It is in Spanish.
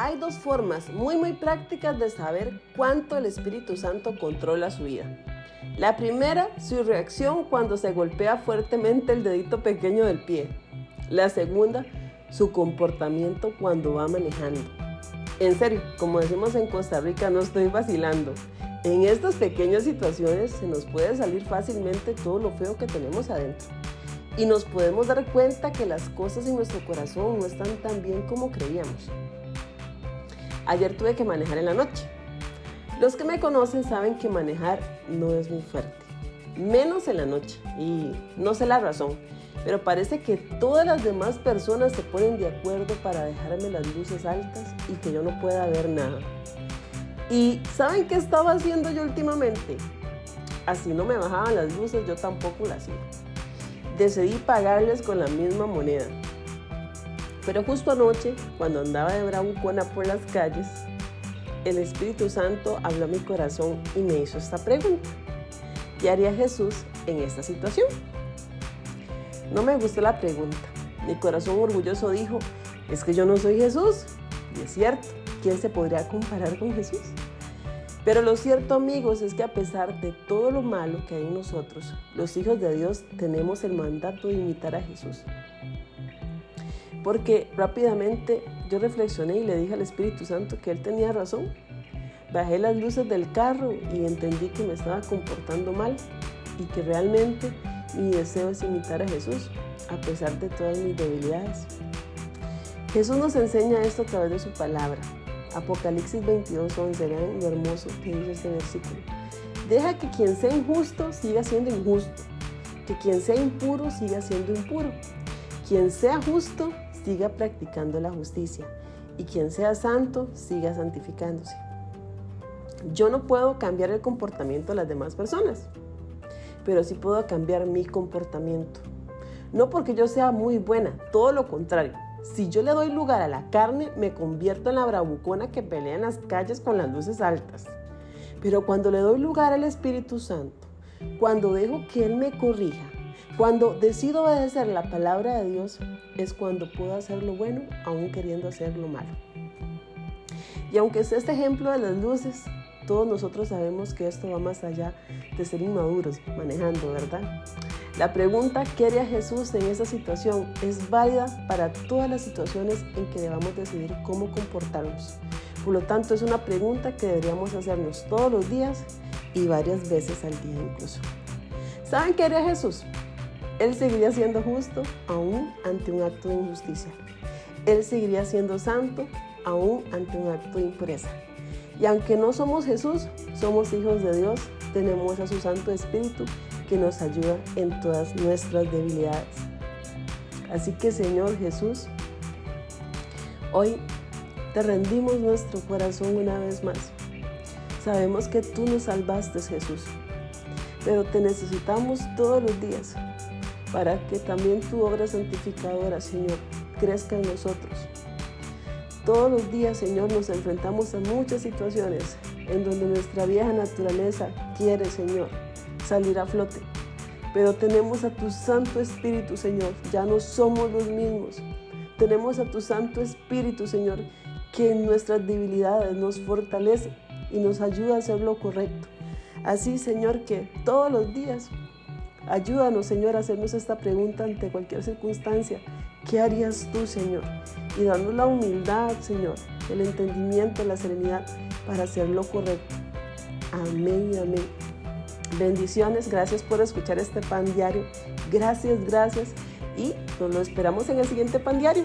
hay dos formas muy muy prácticas de saber cuánto el Espíritu Santo controla su vida. La primera, su reacción cuando se golpea fuertemente el dedito pequeño del pie. La segunda, su comportamiento cuando va manejando. En serio, como decimos en Costa Rica, no estoy vacilando. En estas pequeñas situaciones se nos puede salir fácilmente todo lo feo que tenemos adentro. Y nos podemos dar cuenta que las cosas en nuestro corazón no están tan bien como creíamos. Ayer tuve que manejar en la noche. Los que me conocen saben que manejar no es muy fuerte, menos en la noche. Y no sé la razón, pero parece que todas las demás personas se ponen de acuerdo para dejarme las luces altas y que yo no pueda ver nada. ¿Y saben qué estaba haciendo yo últimamente? Así no me bajaban las luces, yo tampoco las hacía. Decidí pagarles con la misma moneda. Pero justo anoche, cuando andaba de bravucona por las calles, el Espíritu Santo habló a mi corazón y me hizo esta pregunta. ¿Qué haría Jesús en esta situación? No me gustó la pregunta. Mi corazón orgulloso dijo, es que yo no soy Jesús. Y es cierto, ¿quién se podría comparar con Jesús? Pero lo cierto, amigos, es que a pesar de todo lo malo que hay en nosotros, los hijos de Dios tenemos el mandato de imitar a Jesús porque rápidamente yo reflexioné y le dije al Espíritu Santo que él tenía razón. Bajé las luces del carro y entendí que me estaba comportando mal y que realmente mi deseo es imitar a Jesús a pesar de todas mis debilidades. Jesús nos enseña esto a través de su palabra. Apocalipsis 22, 11, vean lo hermoso que dice este versículo. Deja que quien sea injusto siga siendo injusto, que quien sea impuro siga siendo impuro, quien sea justo siga practicando la justicia y quien sea santo siga santificándose. Yo no puedo cambiar el comportamiento de las demás personas, pero sí puedo cambiar mi comportamiento. No porque yo sea muy buena, todo lo contrario. Si yo le doy lugar a la carne, me convierto en la bravucona que pelea en las calles con las luces altas. Pero cuando le doy lugar al Espíritu Santo, cuando dejo que Él me corrija, cuando decido obedecer la palabra de Dios es cuando puedo hacer lo bueno aún queriendo hacer lo malo. Y aunque sea este ejemplo de las luces, todos nosotros sabemos que esto va más allá de ser inmaduros manejando, ¿verdad? La pregunta ¿qué haría Jesús en esa situación? es válida para todas las situaciones en que debamos decidir cómo comportarnos. Por lo tanto, es una pregunta que deberíamos hacernos todos los días y varias veces al día incluso. ¿Saben qué haría Jesús? Él seguiría siendo justo aún ante un acto de injusticia. Él seguiría siendo santo aún ante un acto de impureza. Y aunque no somos Jesús, somos hijos de Dios, tenemos a su Santo Espíritu que nos ayuda en todas nuestras debilidades. Así que Señor Jesús, hoy te rendimos nuestro corazón una vez más. Sabemos que tú nos salvaste Jesús, pero te necesitamos todos los días para que también tu obra santificadora, Señor, crezca en nosotros. Todos los días, Señor, nos enfrentamos a muchas situaciones en donde nuestra vieja naturaleza quiere, Señor, salir a flote. Pero tenemos a tu Santo Espíritu, Señor. Ya no somos los mismos. Tenemos a tu Santo Espíritu, Señor, que en nuestras debilidades nos fortalece y nos ayuda a hacer lo correcto. Así, Señor, que todos los días Ayúdanos, Señor, a hacernos esta pregunta ante cualquier circunstancia. ¿Qué harías tú, Señor? Y danos la humildad, Señor, el entendimiento, la serenidad para hacer lo correcto. Amén y amén. Bendiciones, gracias por escuchar este pan diario. Gracias, gracias. Y nos lo esperamos en el siguiente pan diario.